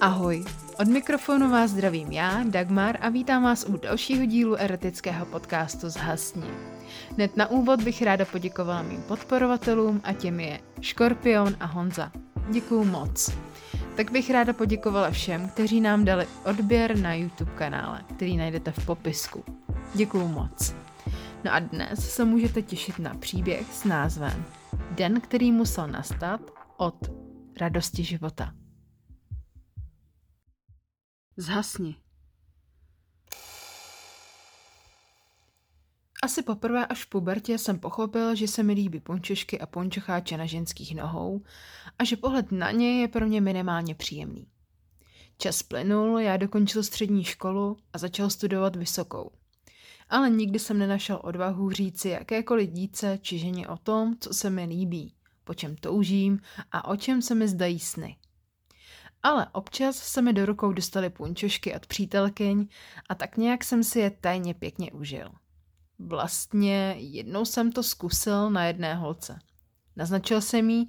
Ahoj, od mikrofonu vás zdravím já, Dagmar, a vítám vás u dalšího dílu eretického podcastu Zhasni. Hned na úvod bych ráda poděkovala mým podporovatelům a těm je Škorpion a Honza. Děkuju moc. Tak bych ráda poděkovala všem, kteří nám dali odběr na YouTube kanále, který najdete v popisku. Děkuju moc. No a dnes se můžete těšit na příběh s názvem Den, který musel nastat od radosti života. Zhasni. Asi poprvé až v pubertě jsem pochopil, že se mi líbí pončešky a pončocháče na ženských nohou a že pohled na ně je pro mě minimálně příjemný. Čas plynul, já dokončil střední školu a začal studovat vysokou. Ale nikdy jsem nenašel odvahu říci jakékoliv dítce či ženě o tom, co se mi líbí, po čem toužím a o čem se mi zdají sny. Ale občas se mi do rukou dostaly punčošky od přítelkyň a tak nějak jsem si je tajně pěkně užil. Vlastně jednou jsem to zkusil na jedné holce. Naznačil jsem jí,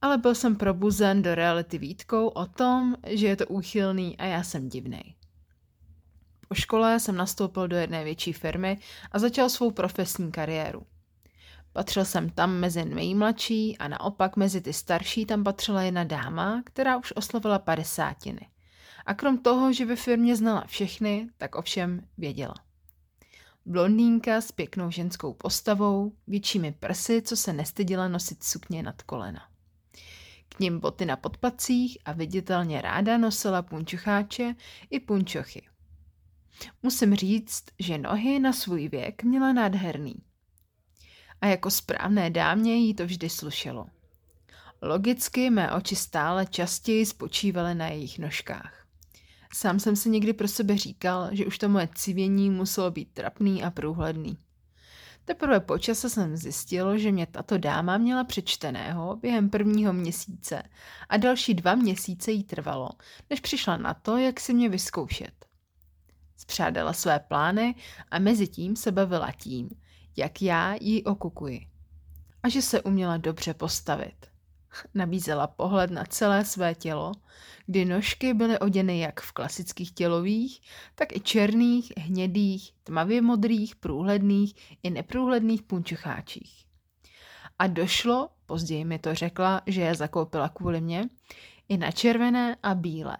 ale byl jsem probuzen do reality výtkou o tom, že je to úchylný a já jsem divnej. Po škole jsem nastoupil do jedné větší firmy a začal svou profesní kariéru. Patřil jsem tam mezi nejmladší a naopak mezi ty starší tam patřila jedna dáma, která už oslavila padesátiny. A krom toho, že ve firmě znala všechny, tak ovšem věděla. Blondýnka s pěknou ženskou postavou, většími prsy, co se nestydila nosit sukně nad kolena. K ním boty na podpacích a viditelně ráda nosila punčocháče i punčochy. Musím říct, že nohy na svůj věk měla nádherný – a jako správné dámě jí to vždy slušelo. Logicky mé oči stále častěji spočívaly na jejich nožkách. Sám jsem si někdy pro sebe říkal, že už to moje civění muselo být trapný a průhledný. Teprve po čase jsem zjistil, že mě tato dáma měla přečteného během prvního měsíce a další dva měsíce jí trvalo, než přišla na to, jak si mě vyzkoušet. Spřádala své plány a mezi tím se bavila tím, jak já ji okukuji. A že se uměla dobře postavit. Nabízela pohled na celé své tělo, kdy nožky byly oděny jak v klasických tělových, tak i černých, hnědých, tmavě modrých, průhledných i neprůhledných punčocháčích. A došlo, později mi to řekla, že je zakoupila kvůli mě, i na červené a bílé.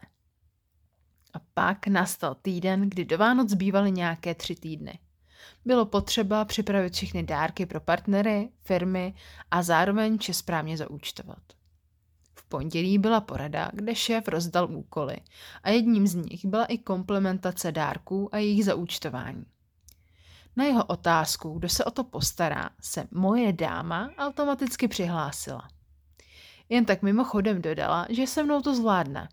A pak nastal týden, kdy do Vánoc zbývaly nějaké tři týdny. Bylo potřeba připravit všechny dárky pro partnery, firmy a zároveň vše správně zaúčtovat. V pondělí byla porada, kde šéf rozdal úkoly a jedním z nich byla i komplementace dárků a jejich zaúčtování. Na jeho otázku, kdo se o to postará, se moje dáma automaticky přihlásila. Jen tak mimochodem dodala, že se mnou to zvládne.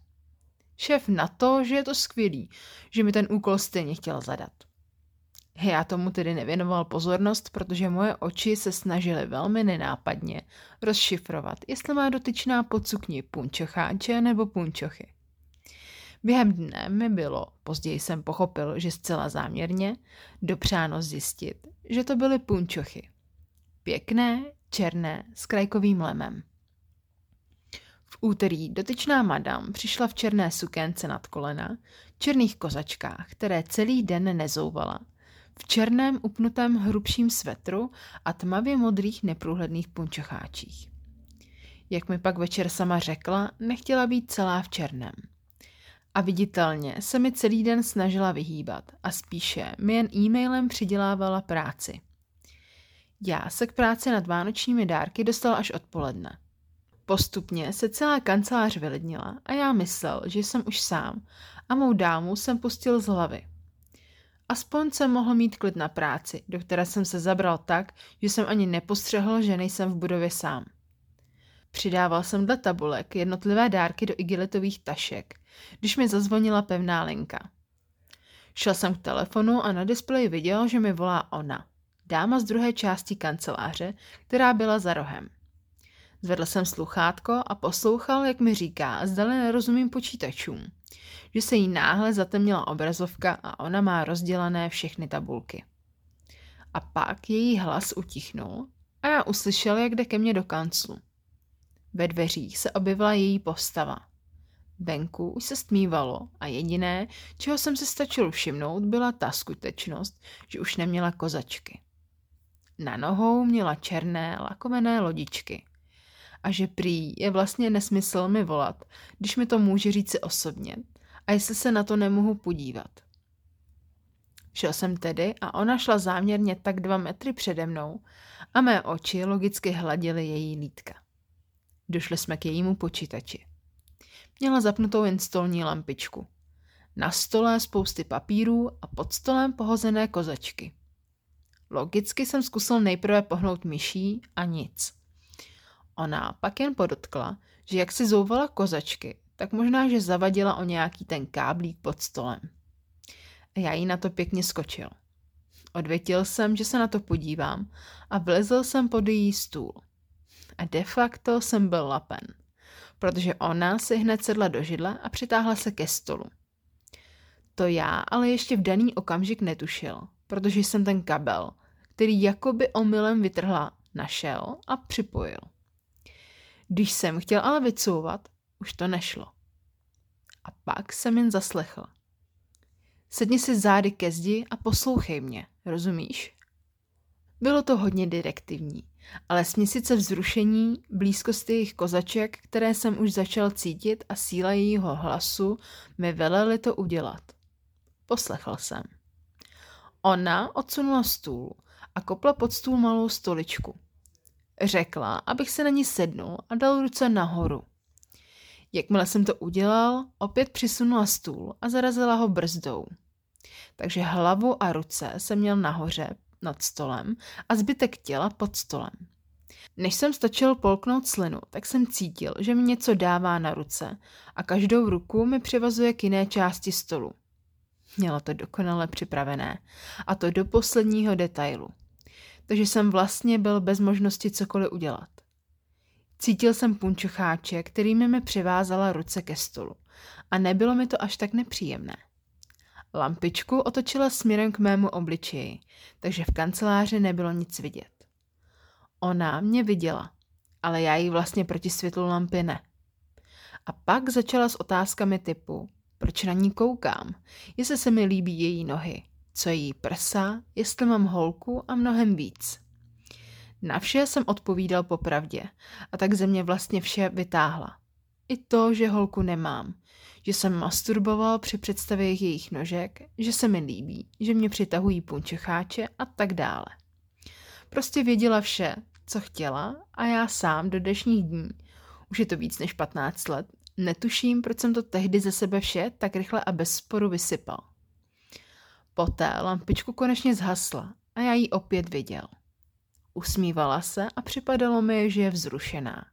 Šéf na to, že je to skvělý, že mi ten úkol stejně chtěl zadat. Já tomu tedy nevěnoval pozornost, protože moje oči se snažily velmi nenápadně rozšifrovat, jestli má dotyčná pod sukni punčocháče nebo punčochy. Během dne mi bylo, později jsem pochopil, že zcela záměrně, dopřáno zjistit, že to byly punčochy. Pěkné, černé, s krajkovým lemem. V úterý dotyčná madam přišla v černé sukénce nad kolena, černých kozačkách, které celý den nezouvala – v černém upnutém hrubším svetru a tmavě modrých neprůhledných punčocháčích. Jak mi pak večer sama řekla, nechtěla být celá v černém. A viditelně se mi celý den snažila vyhýbat a spíše mi jen e-mailem přidělávala práci. Já se k práci nad vánočními dárky dostal až odpoledne. Postupně se celá kancelář vylidnila a já myslel, že jsem už sám a mou dámu jsem pustil z hlavy. Aspoň jsem mohl mít klid na práci, do které jsem se zabral tak, že jsem ani nepostřehl, že nejsem v budově sám. Přidával jsem dle tabulek jednotlivé dárky do igelitových tašek, když mi zazvonila pevná linka. Šel jsem k telefonu a na displeji viděl, že mi volá ona, dáma z druhé části kanceláře, která byla za rohem. Zvedl jsem sluchátko a poslouchal, jak mi říká, zdali nerozumím počítačům že se jí náhle zatemnila obrazovka a ona má rozdělané všechny tabulky. A pak její hlas utichnul a já uslyšel, jak jde ke mně do kanclu. Ve dveřích se objevila její postava. Venku už se stmívalo a jediné, čeho jsem se stačil všimnout, byla ta skutečnost, že už neměla kozačky. Na nohou měla černé lakovené lodičky. A že prý je vlastně nesmysl mi volat, když mi to může říct si osobně a jestli se na to nemohu podívat. Šel jsem tedy a ona šla záměrně tak dva metry přede mnou a mé oči logicky hladily její lítka. Došli jsme k jejímu počítači. Měla zapnutou jen stolní lampičku. Na stole spousty papírů a pod stolem pohozené kozačky. Logicky jsem zkusil nejprve pohnout myší a nic. Ona pak jen podotkla, že jak si zouvala kozačky, tak možná, že zavadila o nějaký ten káblík pod stolem. Já jí na to pěkně skočil. Odvětil jsem, že se na to podívám a vlezl jsem pod její stůl. A de facto jsem byl lapen, protože ona si hned sedla do židle a přitáhla se ke stolu. To já ale ještě v daný okamžik netušil, protože jsem ten kabel, který jakoby omylem vytrhla, našel a připojil. Když jsem chtěl ale vycouvat, už to nešlo. A pak jsem jen zaslechl. Sedni si zády ke zdi a poslouchej mě, rozumíš? Bylo to hodně direktivní, ale směsice vzrušení, blízkosti jejich kozaček, které jsem už začal cítit a síla jejího hlasu mi veleli to udělat. Poslechl jsem. Ona odsunula stůl a kopla pod stůl malou stoličku. Řekla, abych se na ní sednul a dal ruce nahoru. Jakmile jsem to udělal, opět přisunula stůl a zarazila ho brzdou. Takže hlavu a ruce jsem měl nahoře nad stolem a zbytek těla pod stolem. Než jsem stačil polknout slinu, tak jsem cítil, že mi něco dává na ruce a každou ruku mi přivazuje k jiné části stolu. Měla to dokonale připravené a to do posledního detailu. Takže jsem vlastně byl bez možnosti cokoliv udělat. Cítil jsem punčocháče, kterými mi přivázala ruce ke stolu a nebylo mi to až tak nepříjemné. Lampičku otočila směrem k mému obličeji, takže v kanceláři nebylo nic vidět. Ona mě viděla, ale já jí vlastně proti světlu lampy ne. A pak začala s otázkami typu, proč na ní koukám, jestli se mi líbí její nohy, co jí prsa, jestli mám holku a mnohem víc. Na vše jsem odpovídal popravdě a tak ze mě vlastně vše vytáhla. I to, že holku nemám, že jsem masturboval při představě jejich nožek, že se mi líbí, že mě přitahují punčecháče a tak dále. Prostě věděla vše, co chtěla a já sám do dnešních dní, už je to víc než 15 let, netuším, proč jsem to tehdy ze sebe vše tak rychle a bez sporu vysypal. Poté lampičku konečně zhasla a já ji opět viděl. Usmívala se a připadalo mi, že je vzrušená.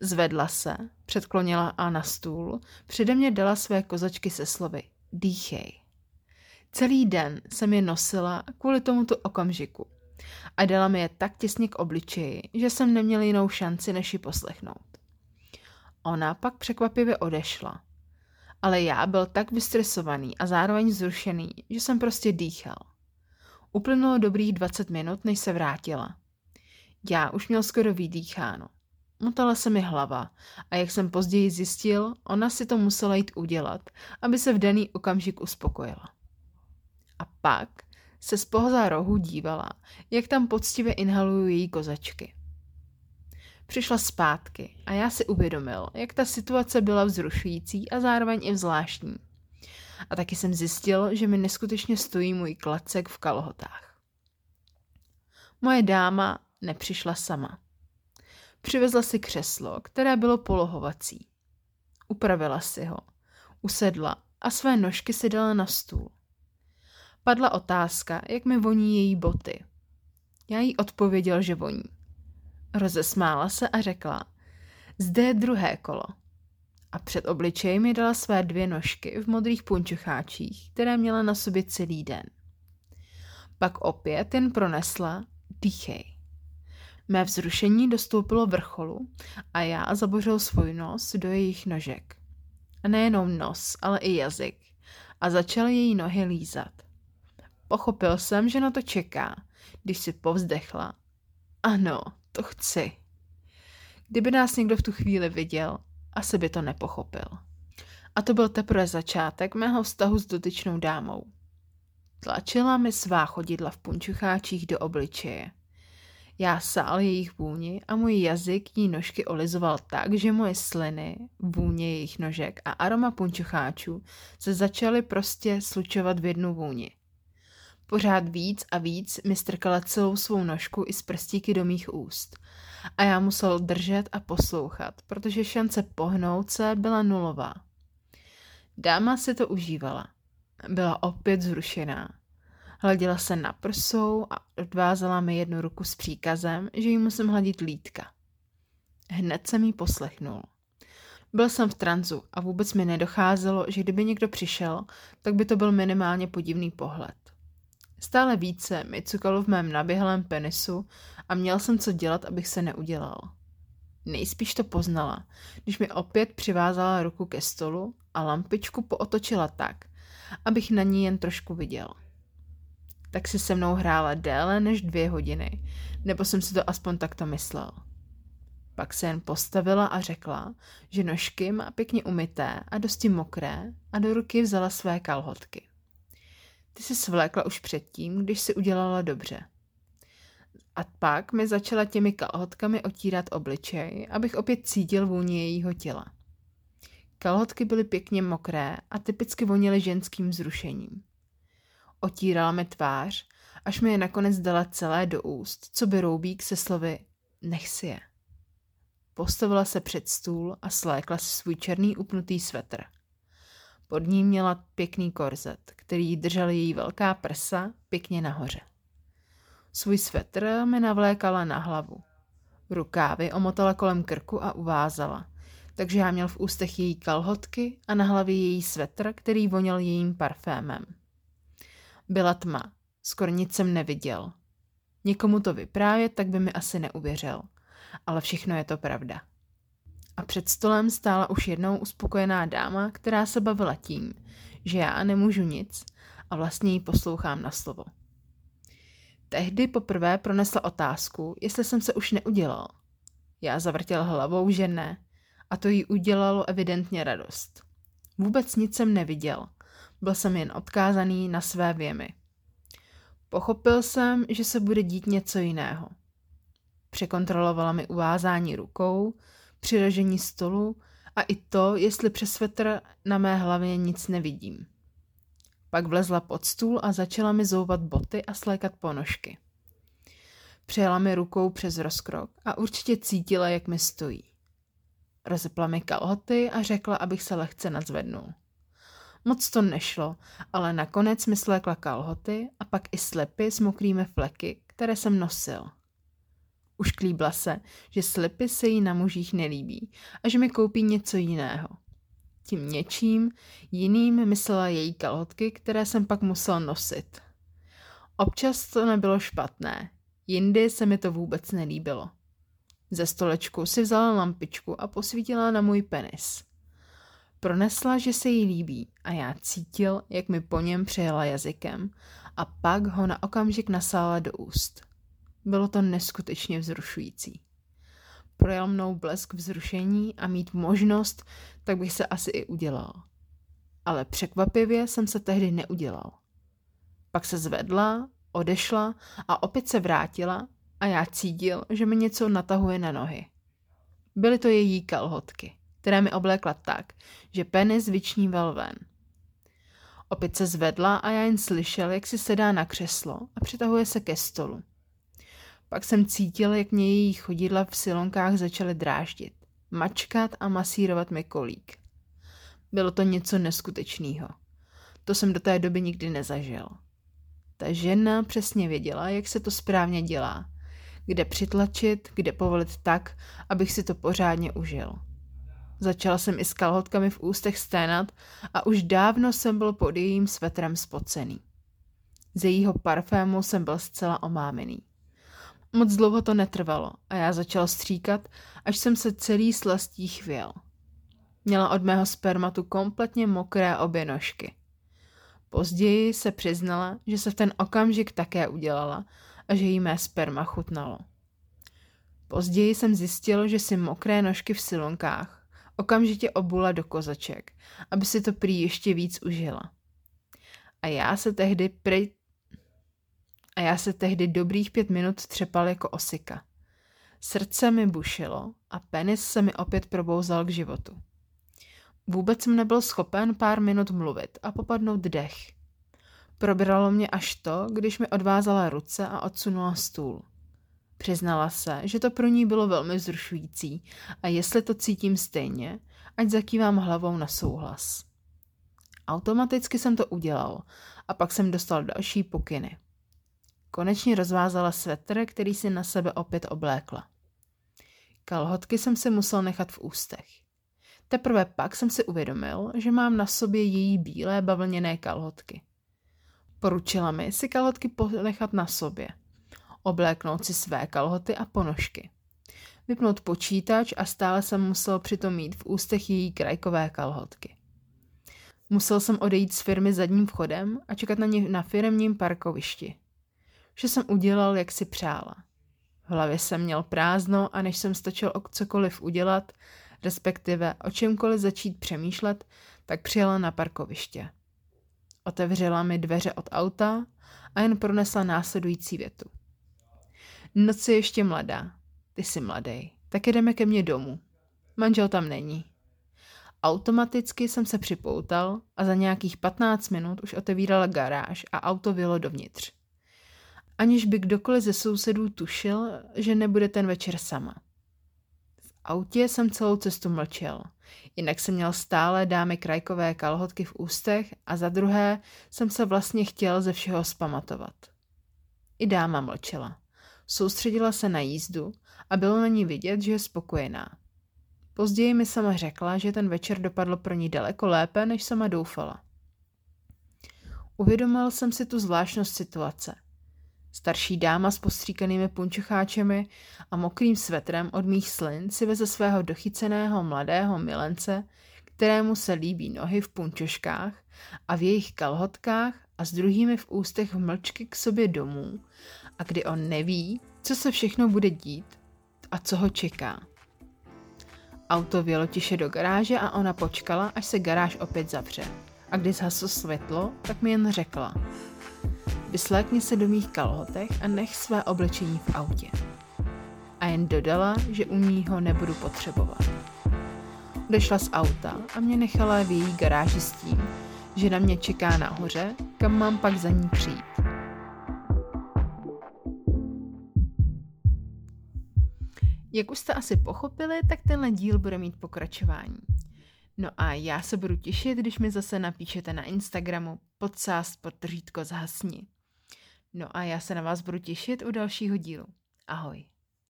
Zvedla se, předklonila a na stůl, přede mě dala své kozačky se slovy Dýchej. Celý den jsem je nosila kvůli tomuto okamžiku a dala mi je tak těsně k obličeji, že jsem neměl jinou šanci, než ji poslechnout. Ona pak překvapivě odešla. Ale já byl tak vystresovaný a zároveň zrušený, že jsem prostě dýchal. Uplynulo dobrých 20 minut, než se vrátila. Já už měl skoro vydýcháno. Motala se mi hlava a jak jsem později zjistil, ona si to musela jít udělat, aby se v daný okamžik uspokojila. A pak se z rohu dívala, jak tam poctivě inhalují její kozačky. Přišla zpátky a já si uvědomil, jak ta situace byla vzrušující a zároveň i zvláštní. A taky jsem zjistil, že mi neskutečně stojí můj klacek v kalhotách. Moje dáma nepřišla sama. Přivezla si křeslo, které bylo polohovací. Upravila si ho, usedla a své nožky si dala na stůl. Padla otázka, jak mi voní její boty. Já jí odpověděl, že voní. Rozesmála se a řekla, zde je druhé kolo. A před obličej mi dala své dvě nožky v modrých punčocháčích, které měla na sobě celý den. Pak opět jen pronesla, dýchej. Mé vzrušení dostoupilo vrcholu a já zabořil svůj nos do jejich nožek. A nejenom nos, ale i jazyk. A začal její nohy lízat. Pochopil jsem, že na to čeká, když si povzdechla. Ano, to chci. Kdyby nás někdo v tu chvíli viděl, asi by to nepochopil. A to byl teprve začátek mého vztahu s dotyčnou dámou. Tlačila mi svá chodidla v punčucháčích do obličeje. Já sál jejich vůni a můj jazyk jí nožky olizoval tak, že moje sliny, vůně jejich nožek a aroma punčucháčů se začaly prostě slučovat v jednu vůni. Pořád víc a víc mi strkala celou svou nožku i z prstíky do mých úst. A já musel držet a poslouchat, protože šance pohnout se byla nulová. Dáma si to užívala. Byla opět zrušená. Hladila se na prsou a odvázala mi jednu ruku s příkazem, že jí musím hladit lítka. Hned jsem jí poslechnul. Byl jsem v tranzu a vůbec mi nedocházelo, že kdyby někdo přišel, tak by to byl minimálně podivný pohled. Stále více mi cukalo v mém naběhlém penisu a měl jsem co dělat, abych se neudělal. Nejspíš to poznala, když mi opět přivázala ruku ke stolu a lampičku pootočila tak, abych na ní jen trošku viděl. Tak si se mnou hrála déle než dvě hodiny, nebo jsem si to aspoň takto myslel. Pak se jen postavila a řekla, že nožky má pěkně umyté a dosti mokré a do ruky vzala své kalhotky. Ty si svlékla už předtím, když si udělala dobře. A pak mi začala těmi kalhotkami otírat obličej, abych opět cítil vůni jejího těla. Kalhotky byly pěkně mokré a typicky voněly ženským zrušením. Otírala mi tvář, až mi je nakonec dala celé do úst, co by roubík se slovy nech si je. Postavila se před stůl a slékla si svůj černý upnutý svetr. Pod ním měla pěkný korzet, který držel její velká prsa pěkně nahoře. Svůj svetr mi navlékala na hlavu. Rukávy omotala kolem krku a uvázala, takže já měl v ústech její kalhotky a na hlavě její svetr, který voněl jejím parfémem. Byla tma, skoro nic jsem neviděl. Někomu to vyprávět, tak by mi asi neuvěřil. Ale všechno je to pravda. A před stolem stála už jednou uspokojená dáma, která se bavila tím, že já nemůžu nic a vlastně jí poslouchám na slovo. Tehdy poprvé pronesla otázku, jestli jsem se už neudělal. Já zavrtěl hlavou, že ne, a to jí udělalo evidentně radost. Vůbec nic jsem neviděl, byl jsem jen odkázaný na své věmy. Pochopil jsem, že se bude dít něco jiného. Překontrolovala mi uvázání rukou, přiražení stolu a i to, jestli přes svetr na mé hlavě nic nevidím. Pak vlezla pod stůl a začala mi zouvat boty a slékat ponožky. Přijela mi rukou přes rozkrok a určitě cítila, jak mi stojí. Rozepla mi kalhoty a řekla, abych se lehce nadzvednul. Moc to nešlo, ale nakonec mi slékla kalhoty a pak i slepy s mokrými fleky, které jsem nosil. Už klíbla se, že slepy se jí na mužích nelíbí a že mi koupí něco jiného. Tím něčím jiným myslela její kalhotky, které jsem pak musel nosit. Občas to nebylo špatné, jindy se mi to vůbec nelíbilo. Ze stolečku si vzala lampičku a posvítila na můj penis. Pronesla, že se jí líbí a já cítil, jak mi po něm přejela jazykem a pak ho na okamžik nasála do úst. Bylo to neskutečně vzrušující. Projel mnou blesk vzrušení a mít možnost, tak bych se asi i udělal. Ale překvapivě jsem se tehdy neudělal. Pak se zvedla, odešla a opět se vrátila a já cítil, že mi něco natahuje na nohy. Byly to její kalhotky, které mi oblékla tak, že penis vyčníval ven. Opět se zvedla a já jen slyšel, jak si sedá na křeslo a přitahuje se ke stolu. Pak jsem cítil, jak mě její chodidla v silonkách začaly dráždit, mačkat a masírovat mi kolík. Bylo to něco neskutečného. To jsem do té doby nikdy nezažil. Ta žena přesně věděla, jak se to správně dělá. Kde přitlačit, kde povolit tak, abych si to pořádně užil. Začala jsem i s kalhotkami v ústech sténat a už dávno jsem byl pod jejím svetrem spocený. Z jejího parfému jsem byl zcela omámený. Moc dlouho to netrvalo a já začal stříkat, až jsem se celý slastí chvěl. Měla od mého spermatu kompletně mokré obě nožky. Později se přiznala, že se v ten okamžik také udělala a že jí mé sperma chutnalo. Později jsem zjistil, že si mokré nožky v silonkách okamžitě obula do kozaček, aby si to prý ještě víc užila. A já se tehdy prej... A já se tehdy dobrých pět minut třepal jako osika. Srdce mi bušilo a penis se mi opět probouzal k životu. Vůbec jsem nebyl schopen pár minut mluvit a popadnout dech. Probralo mě až to, když mi odvázala ruce a odsunula stůl. Přiznala se, že to pro ní bylo velmi vzrušující a jestli to cítím stejně, ať zakývám hlavou na souhlas. Automaticky jsem to udělal a pak jsem dostal další pokyny. Konečně rozvázala svetr, který si na sebe opět oblékla. Kalhotky jsem si musel nechat v ústech. Teprve pak jsem si uvědomil, že mám na sobě její bílé bavlněné kalhotky. Poručila mi si kalhotky ponechat na sobě. Obléknout si své kalhoty a ponožky. Vypnout počítač a stále jsem musel přitom mít v ústech její krajkové kalhotky. Musel jsem odejít z firmy zadním vchodem a čekat na ně na firmním parkovišti. Vše jsem udělal, jak si přála. V hlavě jsem měl prázdno a než jsem stačil o cokoliv udělat, respektive o čemkoliv začít přemýšlet, tak přijela na parkoviště. Otevřela mi dveře od auta a jen pronesla následující větu. Noc je ještě mladá. Ty jsi mladý. Tak jdeme ke mně domů. Manžel tam není. Automaticky jsem se připoutal a za nějakých 15 minut už otevírala garáž a auto vylo dovnitř. Aniž by kdokoliv ze sousedů tušil, že nebude ten večer sama autě jsem celou cestu mlčel. Jinak jsem měl stále dámy krajkové kalhotky v ústech a za druhé jsem se vlastně chtěl ze všeho spamatovat. I dáma mlčela. Soustředila se na jízdu a bylo na ní vidět, že je spokojená. Později mi sama řekla, že ten večer dopadl pro ní daleko lépe, než sama doufala. Uvědomil jsem si tu zvláštnost situace – Starší dáma s postříkanými punčocháčemi a mokrým svetrem od mých slin si veze svého dochyceného mladého milence, kterému se líbí nohy v punčoškách a v jejich kalhotkách a s druhými v ústech v mlčky k sobě domů a kdy on neví, co se všechno bude dít a co ho čeká. Auto vělo tiše do garáže a ona počkala, až se garáž opět zavře. A když zhaslo světlo, tak mi jen řekla – Vyslékni se do mých kalhotech a nech své oblečení v autě. A jen dodala, že u ní ho nebudu potřebovat. Odešla z auta a mě nechala v její garáži s tím, že na mě čeká nahoře, kam mám pak za ní přijít. Jak už jste asi pochopili, tak tenhle díl bude mít pokračování. No a já se budu těšit, když mi zase napíšete na Instagramu podsast podtržítko zhasni. No a já se na vás budu těšit u dalšího dílu. Ahoj.